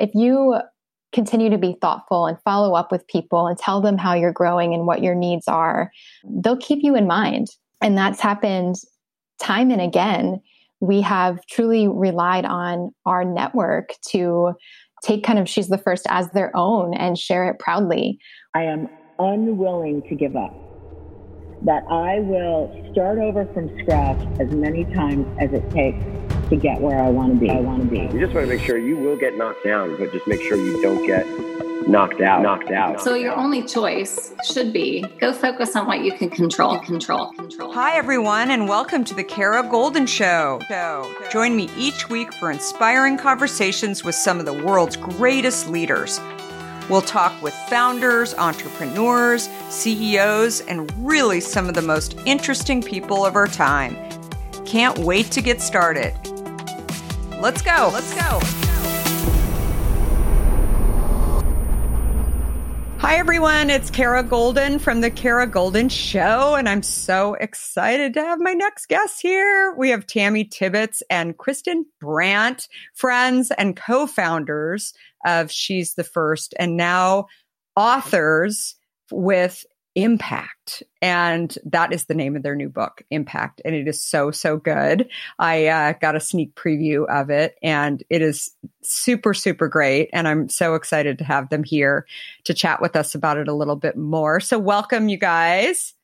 if you continue to be thoughtful and follow up with people and tell them how you're growing and what your needs are, they'll keep you in mind. And that's happened time and again. We have truly relied on our network to take kind of She's the First as their own and share it proudly. I am unwilling to give up. That I will start over from scratch as many times as it takes to get where I want to be. I want to be. You just want to make sure you will get knocked down, but just make sure you don't get knocked out. Knocked out. So your only choice should be go focus on what you can control. Control. Control. Hi everyone, and welcome to the Kara Goldin Show. Join me each week for inspiring conversations with some of the world's greatest leaders. We'll talk with founders, entrepreneurs, CEOs, and really some of the most interesting people of our time. Can't wait to get started. Let's go. Let's go. Hi, everyone. It's Kara Goldin from The Kara Goldin Show, and I'm so excited to have my next guest here. We have Tammy Tibbetts and Christen Brandt, friends and co founders of She's the First, and now authors with Impact. And that is the name of their new book, Impact. And it is so, so good. I uh, got a sneak preview of it and it is super, super great. And I'm so excited to have them here to chat with us about it a little bit more. So, welcome, you guys.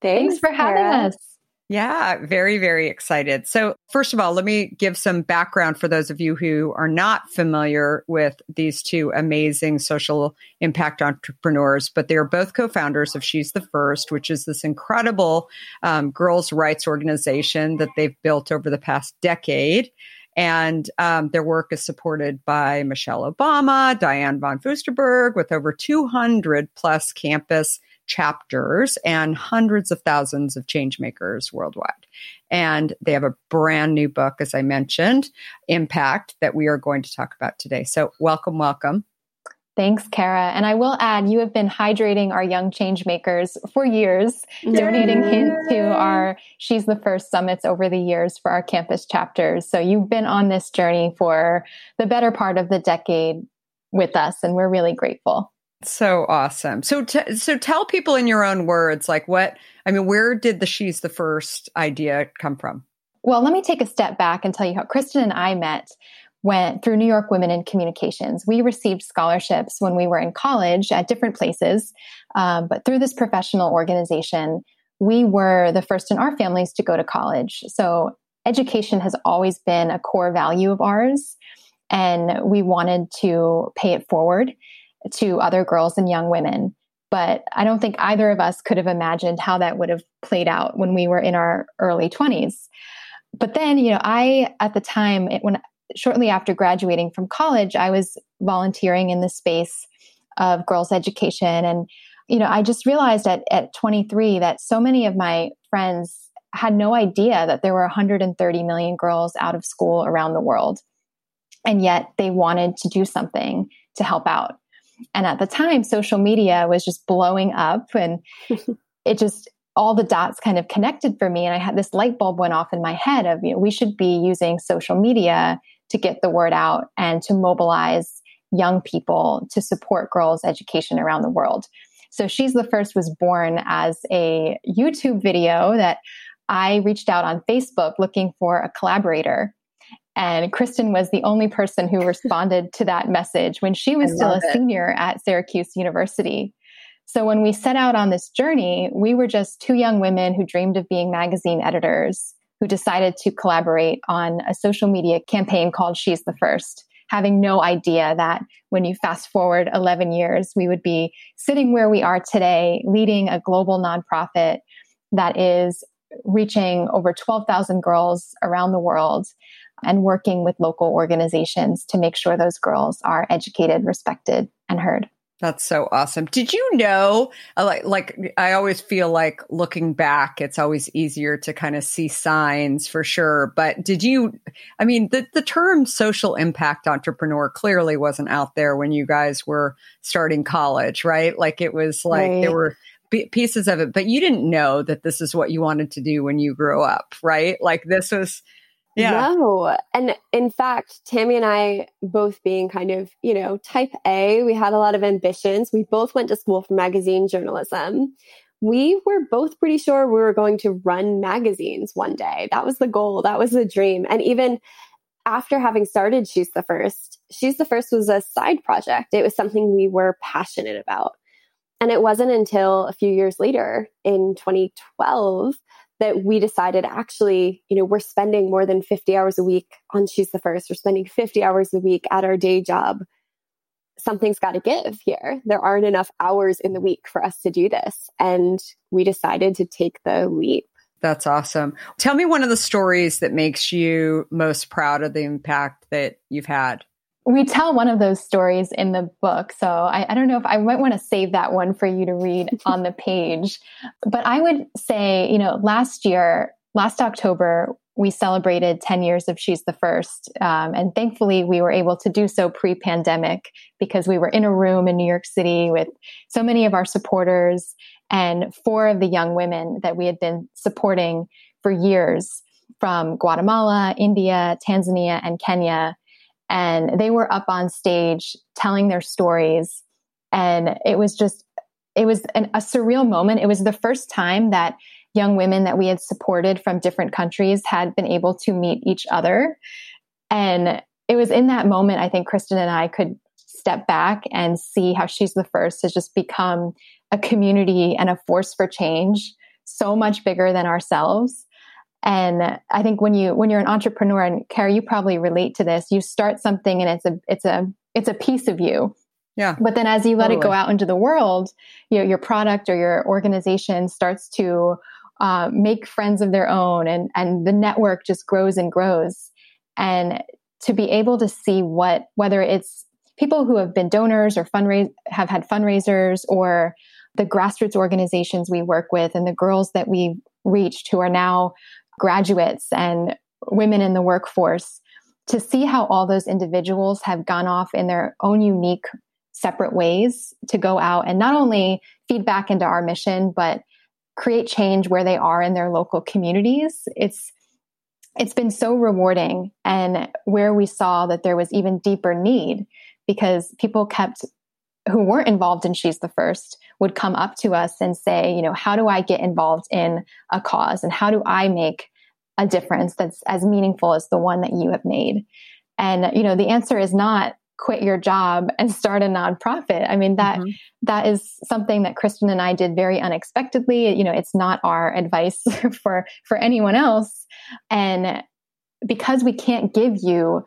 Thanks, Thanks for having us. Yeah, very, very excited. So, first of all, let me give some background for those of you who are not familiar with these two amazing social impact entrepreneurs, but they are both co founders of She's the First, which is this incredible um, girls' rights organization that they've built over the past decade. And um, their work is supported by Michelle Obama, Diane von Furstenberg, with over 200 plus campus chapters and hundreds of thousands of change makers worldwide. And they have a brand new book, as I mentioned, Impact, that we are going to talk about today. So, welcome, welcome. Thanks, Kara. And I will add, you have been hydrating our young change makers for years, Yay. donating hints to our She's the First summits over the years for our campus chapters. So you've been on this journey for the better part of the decade with us, and we're really grateful. So awesome. So, t- so tell people in your own words, like what, I mean, where did the She's the First idea come from? Well, let me take a step back and tell you how Christen and I met went through New York Women in Communications. We received scholarships when we were in college at different places, um, but through this professional organization, we were the first in our families to go to college. So education has always been a core value of ours, and we wanted to pay it forward to other girls and young women. But I don't think either of us could have imagined how that would have played out when we were in our early 20s. But then, you know, I, at the time, it, when shortly after graduating from college, I was volunteering in the space of girls' education. And, you know, I just realized at, at 23 that so many of my friends had no idea that there were 130 million girls out of school around the world. And yet they wanted to do something to help out. And at the time, social media was just blowing up and it just, all the dots kind of connected for me. And I had this light bulb went off in my head of, you know, we should be using social media to get the word out and to mobilize young people to support girls' education around the world. So She's the First was born as a YouTube video that I reached out on Facebook looking for a collaborator and Christen was the only person who responded to that message when she was still a it. senior at Syracuse University. So when we set out on this journey, we were just two young women who dreamed of being magazine editors who decided to collaborate on a social media campaign called She's the First, having no idea that when you fast forward 11 years, we would be sitting where we are today, leading a global nonprofit that is reaching over 12,000 girls around the world and working with local organizations to make sure those girls are educated, respected, and heard. That's so awesome. Did you know, uh, like, like I always feel like looking back, it's always easier to kind of see signs for sure. But did you, I mean, the, the term social impact entrepreneur clearly wasn't out there when you guys were starting college, right? Like it was like right. there were pieces of it, but you didn't know that this is what you wanted to do when you grew up, right? Like this was, Yeah. No. And in fact, Tammy and I, both being kind of, you know, type A, we had a lot of ambitions. We both went to school for magazine journalism. We were both pretty sure we were going to run magazines one day. That was the goal. That was the dream. And even after having started She's the First, She's the First was a side project. It was something we were passionate about. And it wasn't until a few years later in 2012 that we decided actually, you know, we're spending more than 50 hours a week on She's the First. We're spending 50 hours a week at our day job. Something's got to give here. There aren't enough hours in the week for us to do this. And we decided to take the leap. That's awesome. Tell me one of the stories that makes you most proud of the impact that you've had we tell one of those stories in the book. So I, I, don't know if I might want to save that one for you to read on the page. But I would say, you know, last year, last October, we celebrated 10 years of She's the First. Um, and thankfully, we were able to do so pre pandemic because we were in a room in New York City with so many of our supporters and four of the young women that we had been supporting for years from Guatemala, India, Tanzania, and Kenya and they were up on stage telling their stories. And it was just it was an, a surreal moment. It was the first time that young women that we had supported from different countries had been able to meet each other. And it was in that moment i think christen and i could step back and see how she's the first to just become a community and a force for change so much bigger than ourselves and I think when you when you're an entrepreneur, and Kara, you probably relate to this. You start something, and it's a it's a it's a piece of you. Yeah. But then, as you let totally. it go out into the world, you know, your product or your organization starts to uh, make friends of their own, and and the network just grows and grows. And to be able to see what whether it's people who have been donors or fundraise have had fundraisers or the grassroots organizations we work with and the girls that we reached who are now graduates and women in the workforce to see how all those individuals have gone off in their own unique separate ways to go out and not only feed back into our mission but create change where they are in their local communities. It's it's been so rewarding and where we saw that there was even deeper need because people kept who weren't involved in she's the first would come up to us and say you know how do i get involved in a cause? And how do i make a difference that's as meaningful as the one that you have made? And you know the answer is not quit your job and start a nonprofit. I mean that, mm-hmm. that is something that christen and i did very unexpectedly. You know it's not our advice for for anyone else. And because we can't give you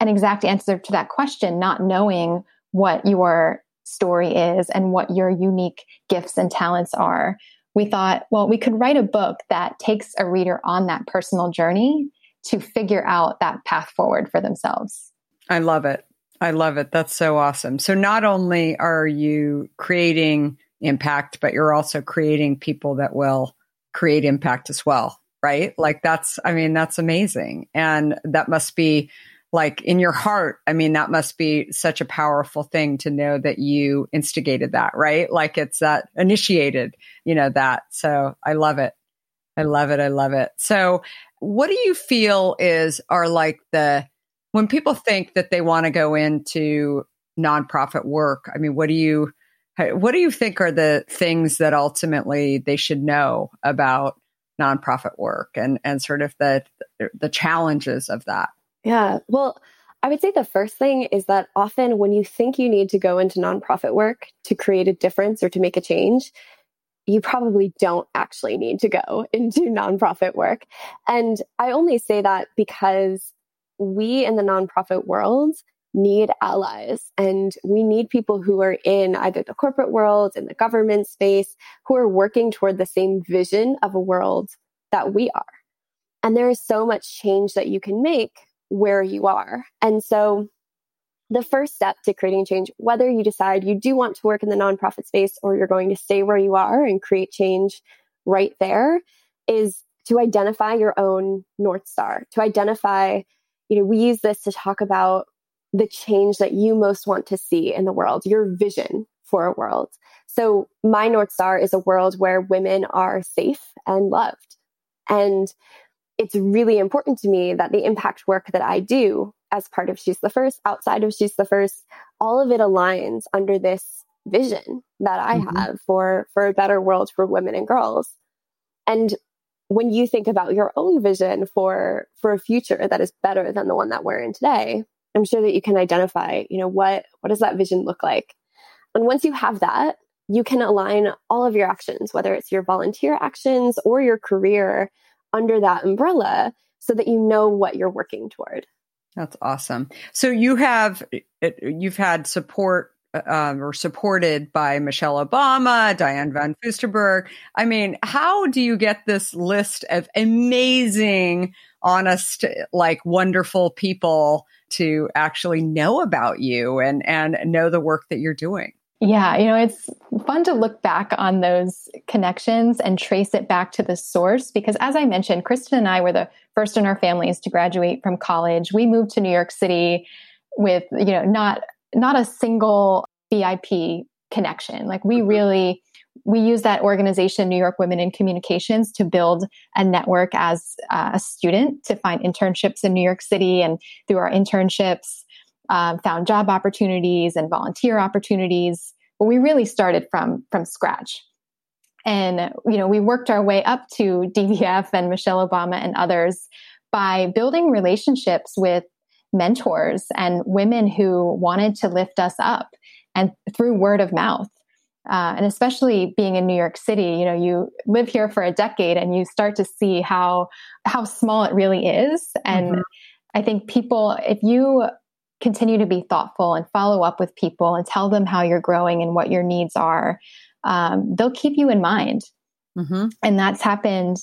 an exact answer to that question not knowing what your story is and what your unique gifts and talents are we thought, well, we could write a book that takes a reader on that personal journey to figure out that path forward for themselves. I love it. I love it. That's so awesome. So, not only are you creating impact, but you're also creating people that will create impact as well, right? Like, that's, I mean, that's amazing. And that must be like in your heart, I mean, that must be such a powerful thing to know that you instigated that, right? Like it's that initiated, you know, that. So I love it. I love it. I love it. So what do you feel is are like the, when people think that they want to go into nonprofit work, I mean, what do you, what do you think are the things that ultimately they should know about nonprofit work and, and sort of the, the challenges of that? Yeah. Well, I would say the first thing is that often when you think you need to go into nonprofit work to create a difference or to make a change, you probably don't actually need to go into nonprofit work. And I only say that because we in the nonprofit world need allies and we need people who are in either the corporate world, in the government space, who are working toward the same vision of a world that we are. And there is so much change that you can make where you are. And so the first step to creating change, whether you decide you do want to work in the nonprofit space or you're going to stay where you are and create change right there, is to identify your own North Star, to identify, you know, we use this to talk about the change that you most want to see in the world, your vision for a world. So, my North Star is a world where women are safe and loved. And it's really important to me that the impact work that I do as part of She's the First, outside of She's the First, all of it aligns under this vision that I mm-hmm. have for for a better world for women and girls. And when you think about your own vision for for a future that is better than the one that we're in today, I'm sure that you can identify, you know, what what does that vision look like? And once you have that, you can align all of your actions, whether it's your volunteer actions or your career under that umbrella so that you know what you're working toward. That's awesome. So you have you've had support um, or supported by Michelle Obama, Diane von Furstenberg. I mean, how do you get this list of amazing, honest, like wonderful people to actually know about you and and know the work that you're doing? Yeah, you know, it's fun to look back on those connections and trace it back to the source because, as I mentioned, Christen and I were the first in our families to graduate from college. We moved to New York City with, you know, not not a single VIP connection. Like we mm-hmm. really we use that organization, New York Women in Communications, to build a network as uh, a student to find internships in New York City, and through our internships um, found job opportunities and volunteer opportunities. But we really started from from scratch, and you know we worked our way up to DVF and Michelle Obama and others by building relationships with mentors and women who wanted to lift us up, and through word of mouth. Uh, and especially being in New York City, you know, you live here for a decade and you start to see how how small it really is. And mm-hmm. I think people, if you continue to be thoughtful and follow up with people and tell them how you're growing and what your needs are, um, they'll keep you in mind. Mm-hmm. And that's happened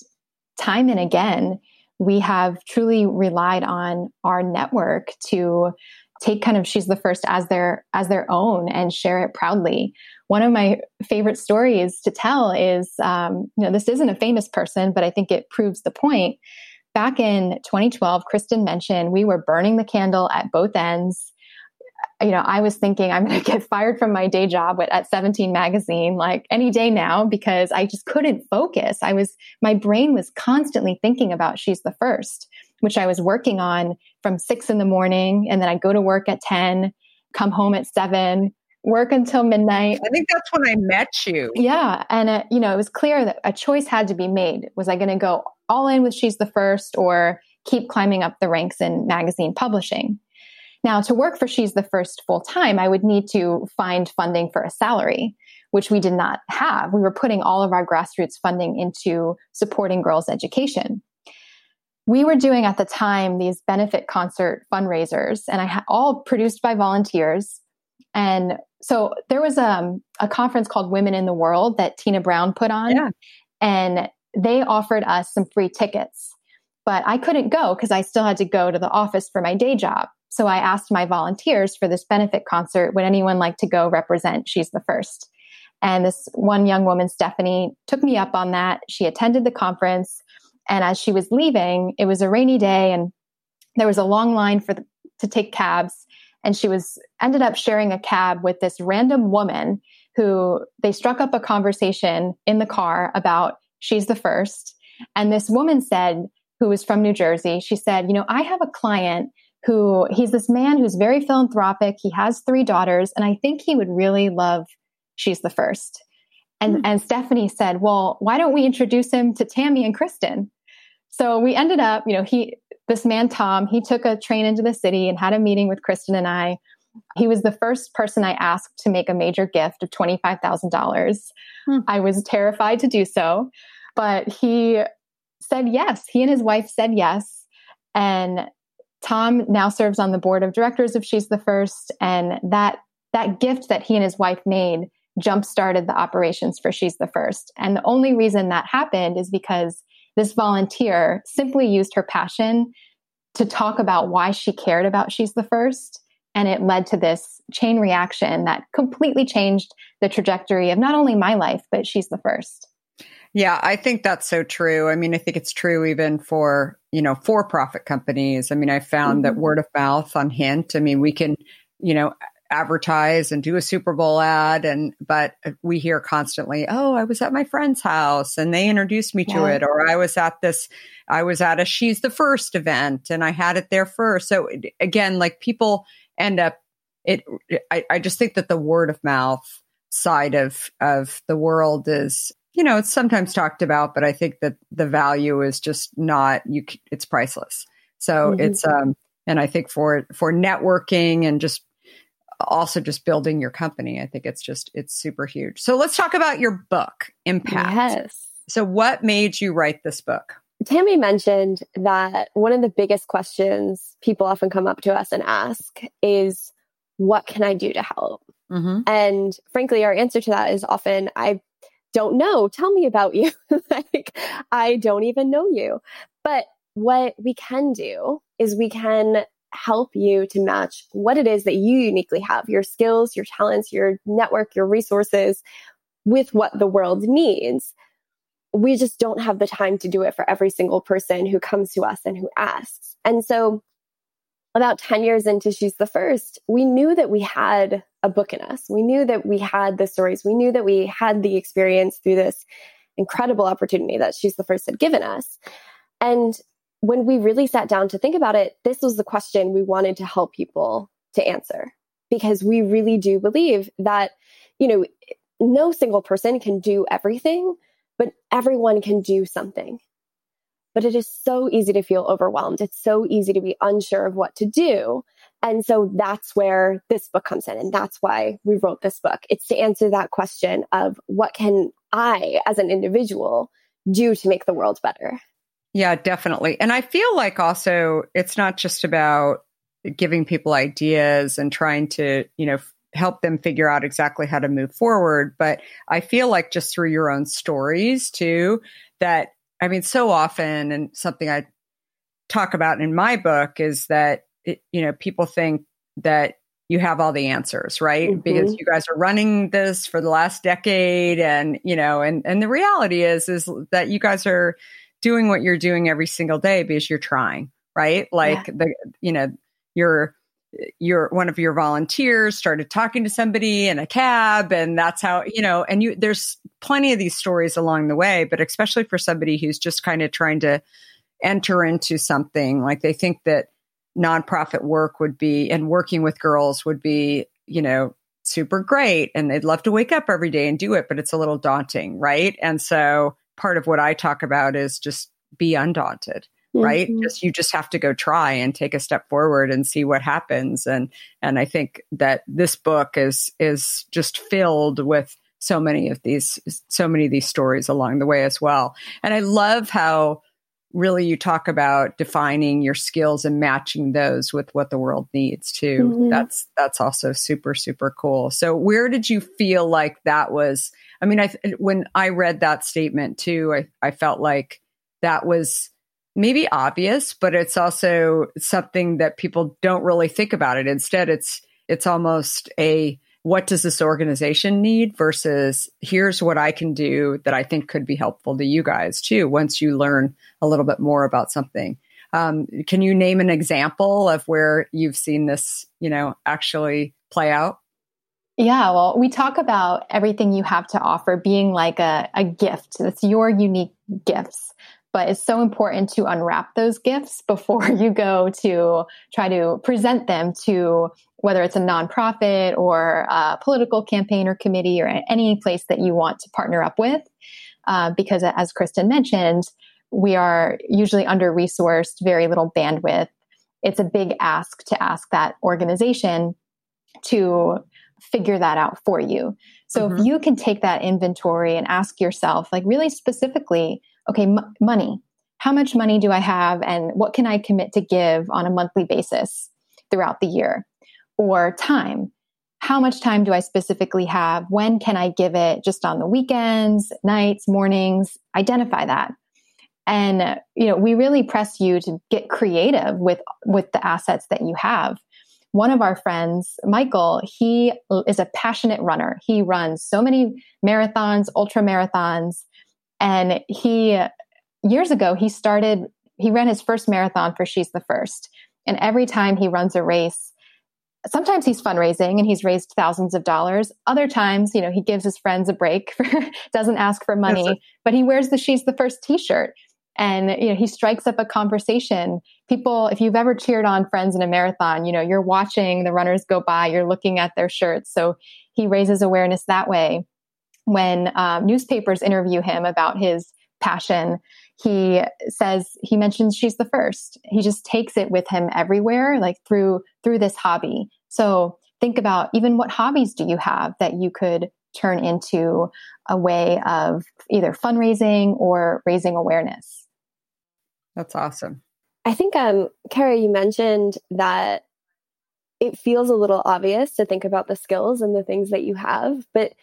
time and again. We have truly relied on our network to take kind of she's the first as their as their own and share it proudly. One of my favorite stories to tell is, um, you know, this isn't a famous person, but I think it proves the point back in 2012, Christen mentioned we were burning the candle at both ends. You know, I was thinking I'm going to get fired from my day job at, at 17 magazine like any day now because I just couldn't focus. I was, my brain was constantly thinking about She's the First, which I was working on from six in the morning. And then I'd go to work at 10, come home at seven, work until midnight. I think that's when I met you. Yeah. And, uh, you know, it was clear that a choice had to be made. Was I going to go all in with She's the First or keep climbing up the ranks in magazine publishing? Now, to work for She's the First full time, I would need to find funding for a salary, which we did not have. We were putting all of our grassroots funding into supporting girls' education. We were doing at the time these benefit concert fundraisers, and I had all produced by volunteers. And so there was um, a conference called Women in the World that Tina Brown put on. Yeah. And they offered us some free tickets, but I couldn't go because I still had to go to the office for my day job. So I asked my volunteers for this benefit concert, would anyone like to go represent She's the First? And this one young woman, Stephanie, took me up on that. She attended the conference. And as she was leaving, it was a rainy day and there was a long line for the, to take cabs and she was ended up sharing a cab with this random woman who they struck up a conversation in the car about she's the first and this woman said who was from new jersey she said you know i have a client who he's this man who's very philanthropic he has three daughters and i think he would really love she's the first and mm-hmm. and stephanie said well why don't we introduce him to tammy and christen so we ended up you know he this man, Tom, he took a train into the city and had a meeting with Christen and I. He was the first person I asked to make a major gift of $25,000. Hmm. I was terrified to do so, but he said yes. He and his wife said yes. And Tom now serves on the board of directors of She's the First. And that, that gift that he and his wife made jump started the operations for She's the First. And the only reason that happened is because this volunteer simply used her passion to talk about why she cared about She's the First. And it led to this chain reaction that completely changed the trajectory of not only my life, but She's the First. Yeah, I think that's so true. I mean, I think it's true even for, you know, for profit companies. I mean, I found mm-hmm. that word of mouth on Hint, I mean, we can, you know, advertise and do a Super Bowl ad and but we hear constantly, "Oh, I was at my friend's house and they introduced me to it," or "I was at this I was at a She's the First event and I had it there first." So again, like people end up it I, I just think that the word of mouth side of of the world is you know it's sometimes talked about but i think that the value is just not you it's priceless so Mhm. it's um and i think for for networking and just also just building your company i think it's just it's super huge so let's talk about your book impact Yes. so what made you write this book Tammy mentioned that one of the biggest questions people often come up to us and ask is, What can I do to help? mm-hmm. And frankly, our answer to that is often, I don't know. Tell me about you. like, I don't even know you. But what we can do is we can help you to match what it is that you uniquely have your skills, your talents, your network, your resources with what the world needs. We just don't have the time to do it for every single person who comes to us and who asks. And so, about 10 years into She's the First, we knew that we had a book in us. We knew that we had the stories. We knew that we had the experience through this incredible opportunity that She's the First had given us. And when we really sat down to think about it, this was the question we wanted to help people to answer because we really do believe that, you know, no single person can do everything, but everyone can do something. But it is so easy to feel overwhelmed. It's so easy to be unsure of what to do. And so that's where this book comes in. And that's why we wrote this book. It's to answer that question of what can I, as an individual, do to make the world better? Yeah, definitely. And I feel like also it's not just about giving people ideas and trying to, you know, help them figure out exactly how to move forward, but I feel like just through your own stories too that I mean so often and something I talk about in my book is that it, you know, people think that you have all the answers, right? Mhm. Because you guys are running this for the last decade and, you know, and and the reality is is that you guys are doing what you're doing every single day because you're trying, right? Like the you know, you're you're one of your volunteers started talking to somebody in a cab and that's how, you know, and you there's plenty of these stories along the way, but especially for somebody who's just kind of trying to enter into something like they think that nonprofit work would be and working with girls would be, you know, super great and they'd love to wake up every day and do it, but it's a little daunting, right? And so part of what I talk about is just be undaunted, right? Mhm. Just you just have to go try and take a step forward and see what happens. And and I think that this book is is just filled with so many of these so many of these stories along the way as well. And I love how really you talk about defining your skills and matching those with what the world needs too. Mhm. That's that's also super super cool. So where did you feel like that was I mean I when I read that statement too I I felt like that was maybe obvious but it's also something that people don't really think about it. Instead it's it's almost a what does this organization need versus here's what I can do that I think could be helpful to you guys too once you learn a little bit more about something. Um, can you name an example of where you've seen this, you know, actually play out? Yeah, well, we talk about everything you have to offer being like a, a gift. It's your unique gifts. But it's so important to unwrap those gifts before you go to try to present them to whether it's a nonprofit or a political campaign or committee or any place that you want to partner up with. Uh, because as Christen mentioned, we are usually under resourced, very little bandwidth. It's a big ask to ask that organization to figure that out for you. So Mhm. if you can take that inventory and ask yourself, like really specifically, okay, m- money, how much money do I have and what can I commit to give on a monthly basis throughout the year? Or time, how much time do I specifically have? When can I give it just on the weekends, nights, mornings? Identify that. And you know, we really press you to get creative with with the assets that you have. One of our friends, Michael, he is a passionate runner. He runs so many marathons, ultra marathons, and he years ago he started he ran his first marathon for She's the First. And every time he runs a race, sometimes he's fundraising and he's raised thousands of dollars. Other times, you know, he gives his friends a break, for, doesn't ask for money, but he wears the She's the First t shirt. And, you know, he strikes up a conversation. People, if you've ever cheered on friends in a marathon, you know, you're watching the runners go by, you're looking at their shirts. So he raises awareness that way. When um, newspapers interview him about his passion, he says he mentions she's the first. He just takes it with him everywhere like through through this hobby. So think about even what hobbies do you have that you could turn into a way of either fundraising or raising awareness? That's awesome. I think um kara you mentioned that it feels a little obvious to think about the skills and the things that you have but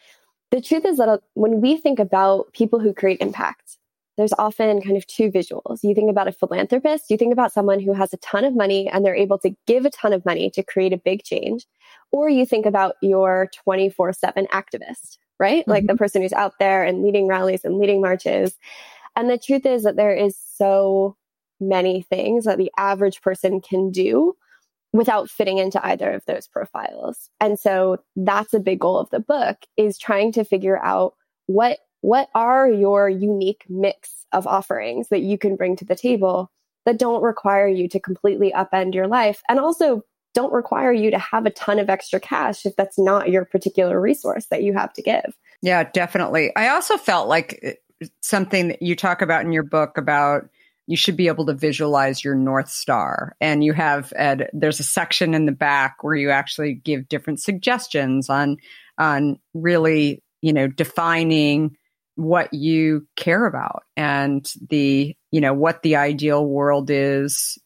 the truth is that uh, when we think about people who create impact there's often kind of two visuals. You think about a philanthropist, you think about someone who has a ton of money and they're able to give a ton of money to create a big change. Or you think about your 24 7 activist, right? Mm-hmm. Like the mm-hmm. person who's out there and leading rallies and leading marches. And the truth is that there is so many things that the average person can do without fitting into either of those profiles. And so that's a big goal of the book is trying to figure out what what are your unique mix of offerings that you can bring to the table that don't require you to completely upend your life and also don't require you to have a ton of extra cash if that's not your particular resource that you have to give. Yeah, definitely. I also felt like uh, something that you talk about in your book about you should be able to visualize your north star. And you have there's a section in the back where you actually give different suggestions on on really you know defining what you care about and the you know what the ideal world is.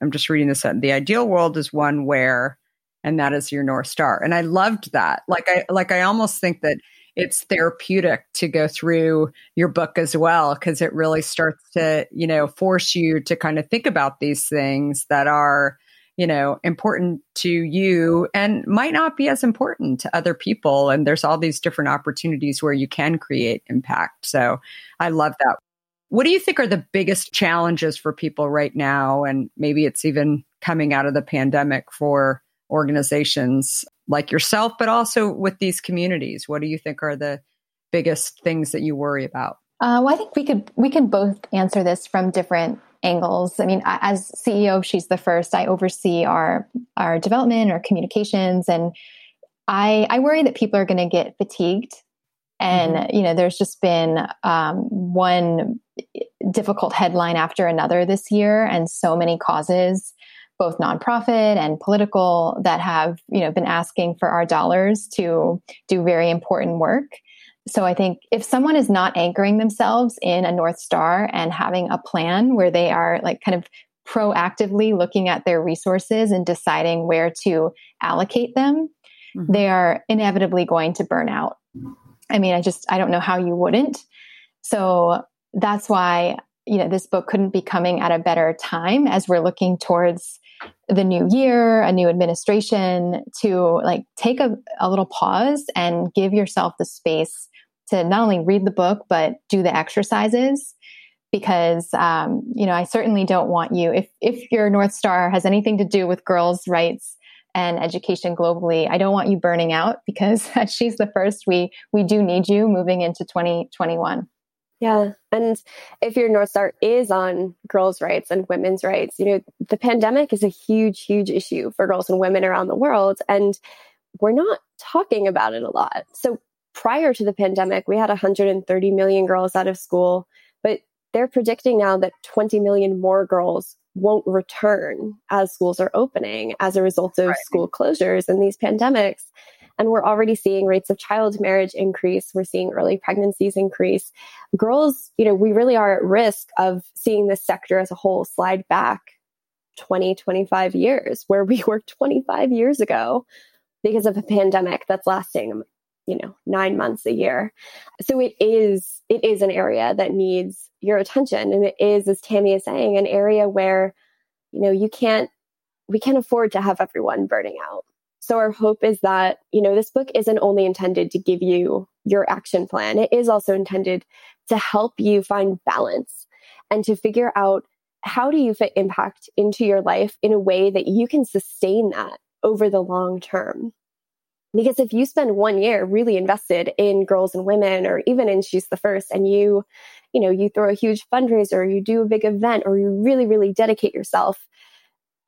I'm just reading this the ideal world is one where and that is your north star. And i loved that. Like i like i almost think that it's therapeutic to go through your book as well because it really starts to you know force you to kind of think about these things that are you know, important to you and might not be as important to other people. And there's all these different opportunities where you can create impact. So I love that. What do you think are the biggest challenges for people right now? And maybe it's even coming out of the pandemic for organizations like yourself, but also with these communities. What do you think are the biggest things that you worry about? Uh, well, I think we could we can both answer this from different angles. I mean, as CEO, she's the first. I oversee our our development, our communications, and I I worry that people are going to get fatigued. And mm-hmm. you know, there's just been um, one difficult headline after another this year, and so many causes, both nonprofit and political, that have you know been asking for our dollars to do very important work. So I think if someone is not anchoring themselves in a North Star and having a plan where they are like kind of proactively looking at their resources and deciding where to allocate them, mm-hmm. they are inevitably going to burn out. I mean, I just, I don't know how you wouldn't. So that's why, you know, this book couldn't be coming at a better time as we're looking towards the new year, a new administration to like take a, a little pause and give yourself the space to not only read the book but do the exercises because um, you know I certainly don't want you if if your north star has anything to do with girls' rights and education globally, I don't want you burning out because she's the first. We we do need you moving into 2021. Yeah. And if your North Star is on girls' rights and women's rights, you know, the pandemic is a huge, huge issue for girls and women around the world. And we're not talking about it a lot. So prior to the pandemic, we had 130 million girls out of school, but they're predicting now that 20 million more girls won't return as schools are opening as a result of right. school closures and these pandemics. And we're already seeing rates of child marriage increase. We're seeing early pregnancies increase. Girls, you know, we really are at risk of seeing this sector as a whole slide back 20, 25 years, where we were 25 years ago because of a pandemic that's lasting you know, nine months a year. So it is, it is an area that needs your attention. And it is, as Tammy is saying, an area where, you know, you can't, we can't afford to have everyone burning out. So our hope is that, you know, this book isn't only intended to give you your action plan. It is also intended to help you find balance and to figure out how do you fit impact into your life in a way that you can sustain that over the long term. Because if you spend one year really invested in girls and women, or even in She's the First, and you, you know, you throw a huge fundraiser, you do a big event, or you really, really dedicate yourself,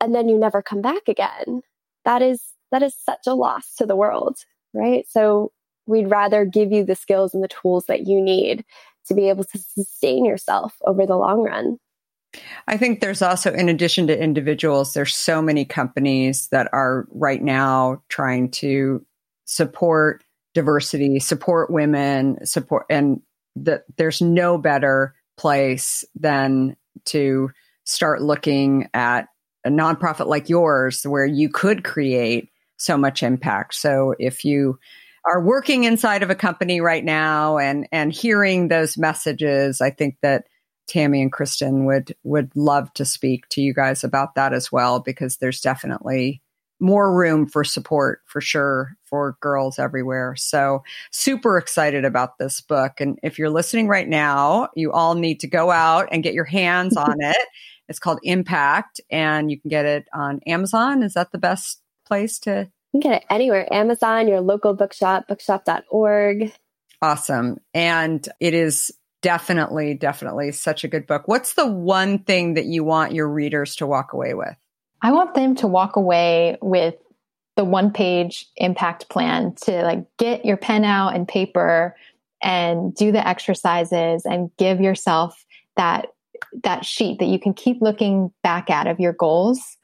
and then you never come back again, that is that is such a loss to the world, right? So we'd rather give you the skills and the tools that you need to be able to sustain yourself over the long run. I think there's also, in addition to individuals, there's so many companies that are right now trying to support diversity, support women, support, and that there's no better place than to start looking at a nonprofit like yours where you could create so much impact. So if you are working inside of a company right now and and hearing those messages, I think that Tammy and Christen would would love to speak to you guys about that as well because there's definitely more room for support for sure for girls everywhere. So super excited about this book and if you're listening right now, you all need to go out and get your hands on it. It's called Impact and you can get it on Amazon. Is that the best place to you can get it anywhere Amazon, your local bookshop, bookshop.org. Awesome. And it is definitely, definitely such a good book. What's the one thing that you want your readers to walk away with? I want them to walk away with the one page impact plan to like get your pen out and paper and do the exercises and give yourself that that sheet that you can keep looking back at of your goals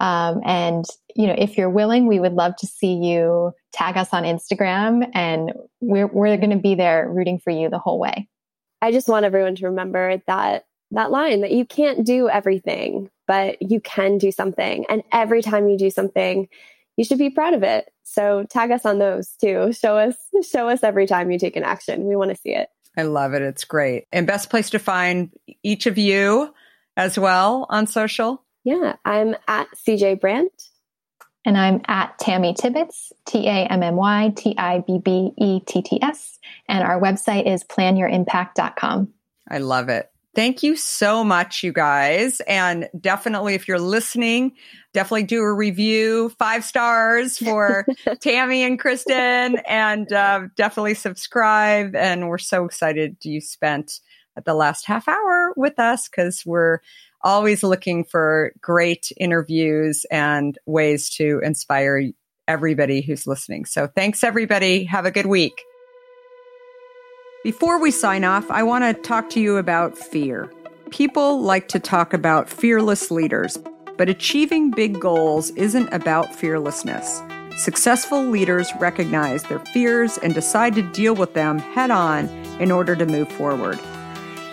um, and you know, if you're willing, we would love to see you tag us on Instagram, and we're we're going to be there rooting for you the whole way. I just want everyone to remember that that line that you can't do everything, but you can do something, and every time you do something, you should be proud of it. So tag us on those too. Show us show us every time you take an action. We want to see it. I love it. It's great. And best place to find each of you as well on social? Yeah, I'm at CJ Brandt. And I'm at Tammy Tibbetts, T A M M Y T I B B E T T S. And our website is planyourimpact.com. I love it. Thank you so much, you guys. And definitely, if you're listening, definitely do a review, five stars for Tammy and Christen, and uh, definitely subscribe. And we're so excited you spent the last half hour with us because we're always looking for great interviews and ways to inspire everybody who's listening. So thanks, everybody. Have a good week. Before we sign off, I want to talk to you about fear. People like to talk about fearless leaders, but achieving big goals isn't about fearlessness. Successful leaders recognize their fears and decide to deal with them head on in order to move forward.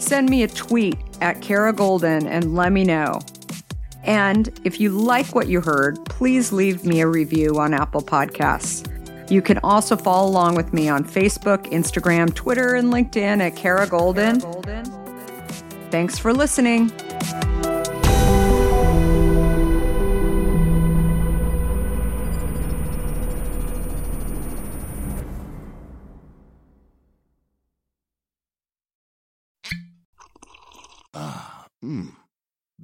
Send me a tweet at Kara Goldin and let me know. And if you like what you heard, please leave me a review on Apple Podcasts. You can also follow along with me on Facebook, Instagram, Twitter, and LinkedIn at Kara Goldin. Thanks for listening.